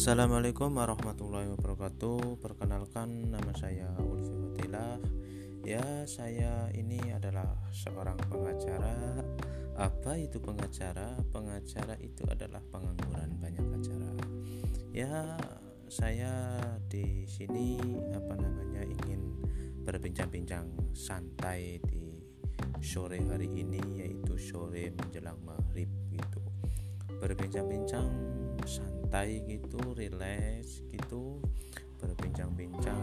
Assalamualaikum warahmatullahi wabarakatuh. Perkenalkan nama saya Ulfi Fatilah Ya saya ini adalah seorang pengacara. Apa itu pengacara? Pengacara itu adalah pengangguran banyak acara. Ya saya di sini apa namanya ingin berbincang-bincang santai di sore hari ini yaitu sore menjelang maghrib gitu. Berbincang-bincang santai gitu relax gitu berbincang-bincang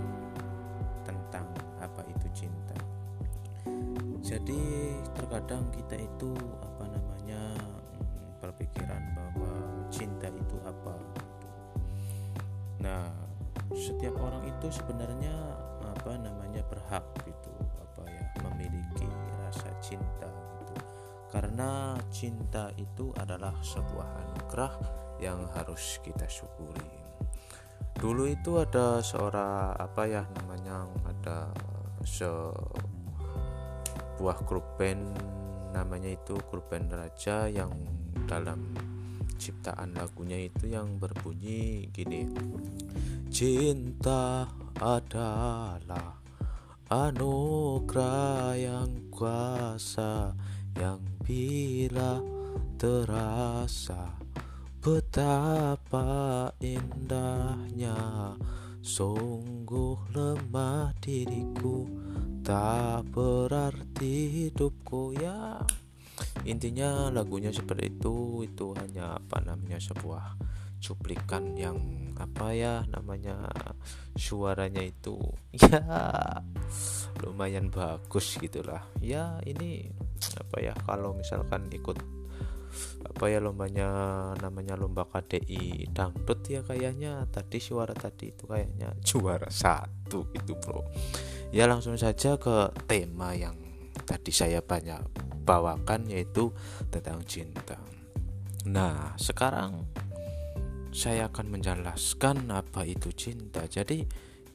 tentang apa itu cinta jadi terkadang kita itu apa namanya mm, berpikiran bahwa cinta itu apa gitu. nah setiap orang itu sebenarnya apa namanya berhak gitu apa ya memiliki rasa cinta karena cinta itu adalah sebuah anugerah yang harus kita syukuri. Dulu itu ada seorang apa ya namanya ada sebuah grup band namanya itu grup band Raja yang dalam ciptaan lagunya itu yang berbunyi gini cinta adalah anugerah yang kuasa yang bila terasa betapa indahnya sungguh lemah diriku. Tak berarti hidupku ya. Intinya lagunya seperti itu itu hanya apa namanya sebuah cuplikan yang apa ya namanya suaranya itu ya lumayan bagus gitulah. Ya ini apa ya kalau misalkan ikut apa ya lombanya namanya lomba KDI dangdut ya kayaknya tadi suara tadi itu kayaknya juara satu gitu bro ya langsung saja ke tema yang tadi saya banyak bawakan yaitu tentang cinta nah sekarang saya akan menjelaskan apa itu cinta. Jadi,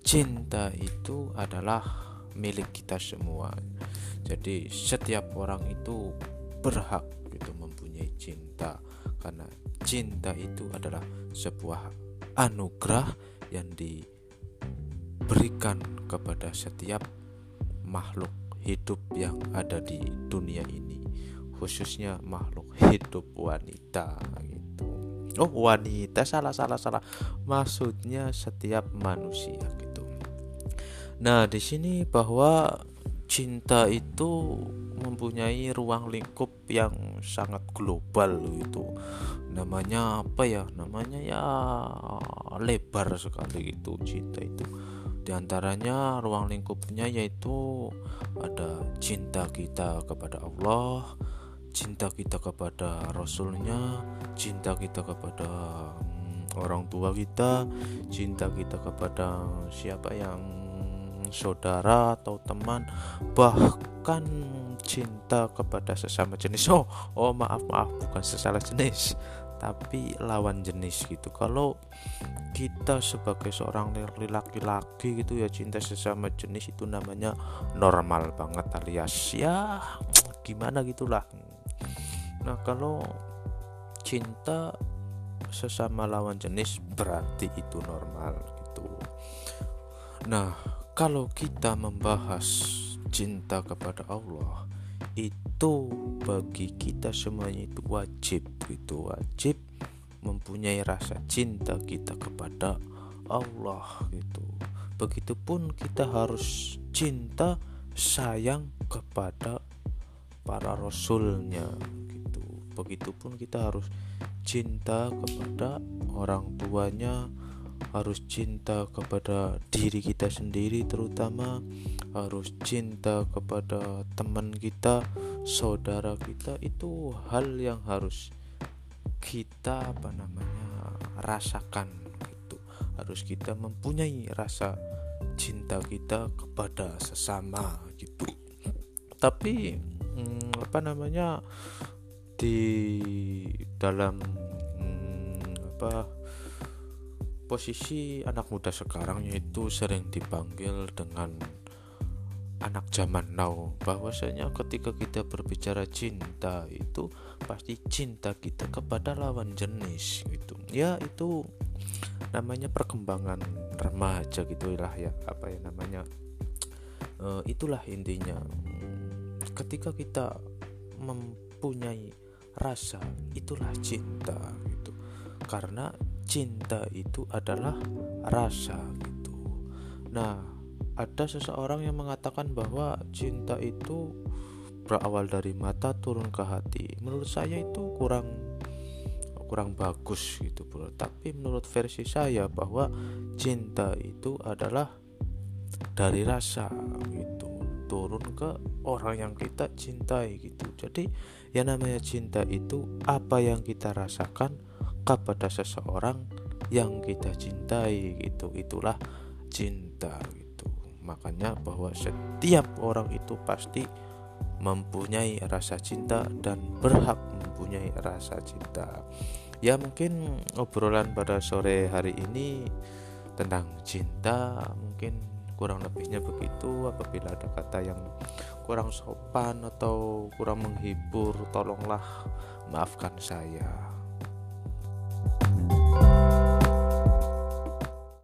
cinta itu adalah milik kita semua. Jadi, setiap orang itu berhak cinta. Karena cinta itu adalah sebuah anugerah yang diberikan kepada setiap makhluk hidup yang ada di dunia ini, khususnya makhluk hidup wanita oh wanita salah salah salah. Maksudnya setiap manusia gitu. Nah di sini bahwa cinta itu mempunyai ruang lingkup yang sangat global itu. Namanya apa ya? Namanya ya lebar sekali itu cinta itu. Di antaranya ruang lingkupnya yaitu ada cinta kita kepada Allah cinta kita kepada Rasulnya cinta kita kepada hmm, orang tua kita cinta kita kepada siapa yang saudara atau teman bahkan cinta kepada sesama jenis. Oh oh maaf maaf bukan sesama jenis tapi lawan jenis gitu. Kalau kita sebagai seorang laki-laki gitu ya cinta sesama jenis itu namanya normal banget alias ya gimana gitulah. Nah, kalau cinta sesama lawan jenis berarti itu normal gitu. Nah, kalau kita membahas cinta kepada Allah itu bagi kita semuanya itu wajib gitu wajib mempunyai rasa cinta kita kepada Allah gitu. Begitupun kita harus cinta sayang kepada para rasulnya begitupun kita harus cinta kepada orang tuanya harus cinta kepada diri kita sendiri terutama. Harus cinta kepada teman kita saudara kita. Itu hal yang harus kita apa namanya rasakan itu harus kita mempunyai rasa cinta kita kepada sesama gitu. Tapi hmm, apa namanya di dalam hmm, apa posisi anak muda sekarang yaitu sering dipanggil dengan anak zaman now. Bahwasanya ketika kita berbicara cinta itu pasti cinta kita kepada lawan jenis gitu. Ya itu namanya perkembangan remaja gitulah ya apa ya namanya. Uh, itulah intinya. Ketika kita mempunyai rasa itulah cinta gitu. Karena cinta itu adalah rasa gitu. Nah ada seseorang yang mengatakan bahwa cinta itu berawal dari mata turun ke hati. Menurut saya itu kurang kurang bagus gitu bro tapi menurut versi saya bahwa cinta itu adalah dari rasa gitu turun ke orang yang kita cintai gitu. Jadi yang namanya cinta itu apa yang kita rasakan kepada seseorang yang kita cintai gitu. Itulah cinta gitu. Makanya bahwa setiap orang itu pasti mempunyai rasa cinta dan berhak mempunyai rasa cinta. Ya mungkin obrolan pada sore hari ini tentang cinta mungkin kurang lebihnya begitu. Apabila ada kata yang kurang sopan atau kurang menghibur tolonglah maafkan saya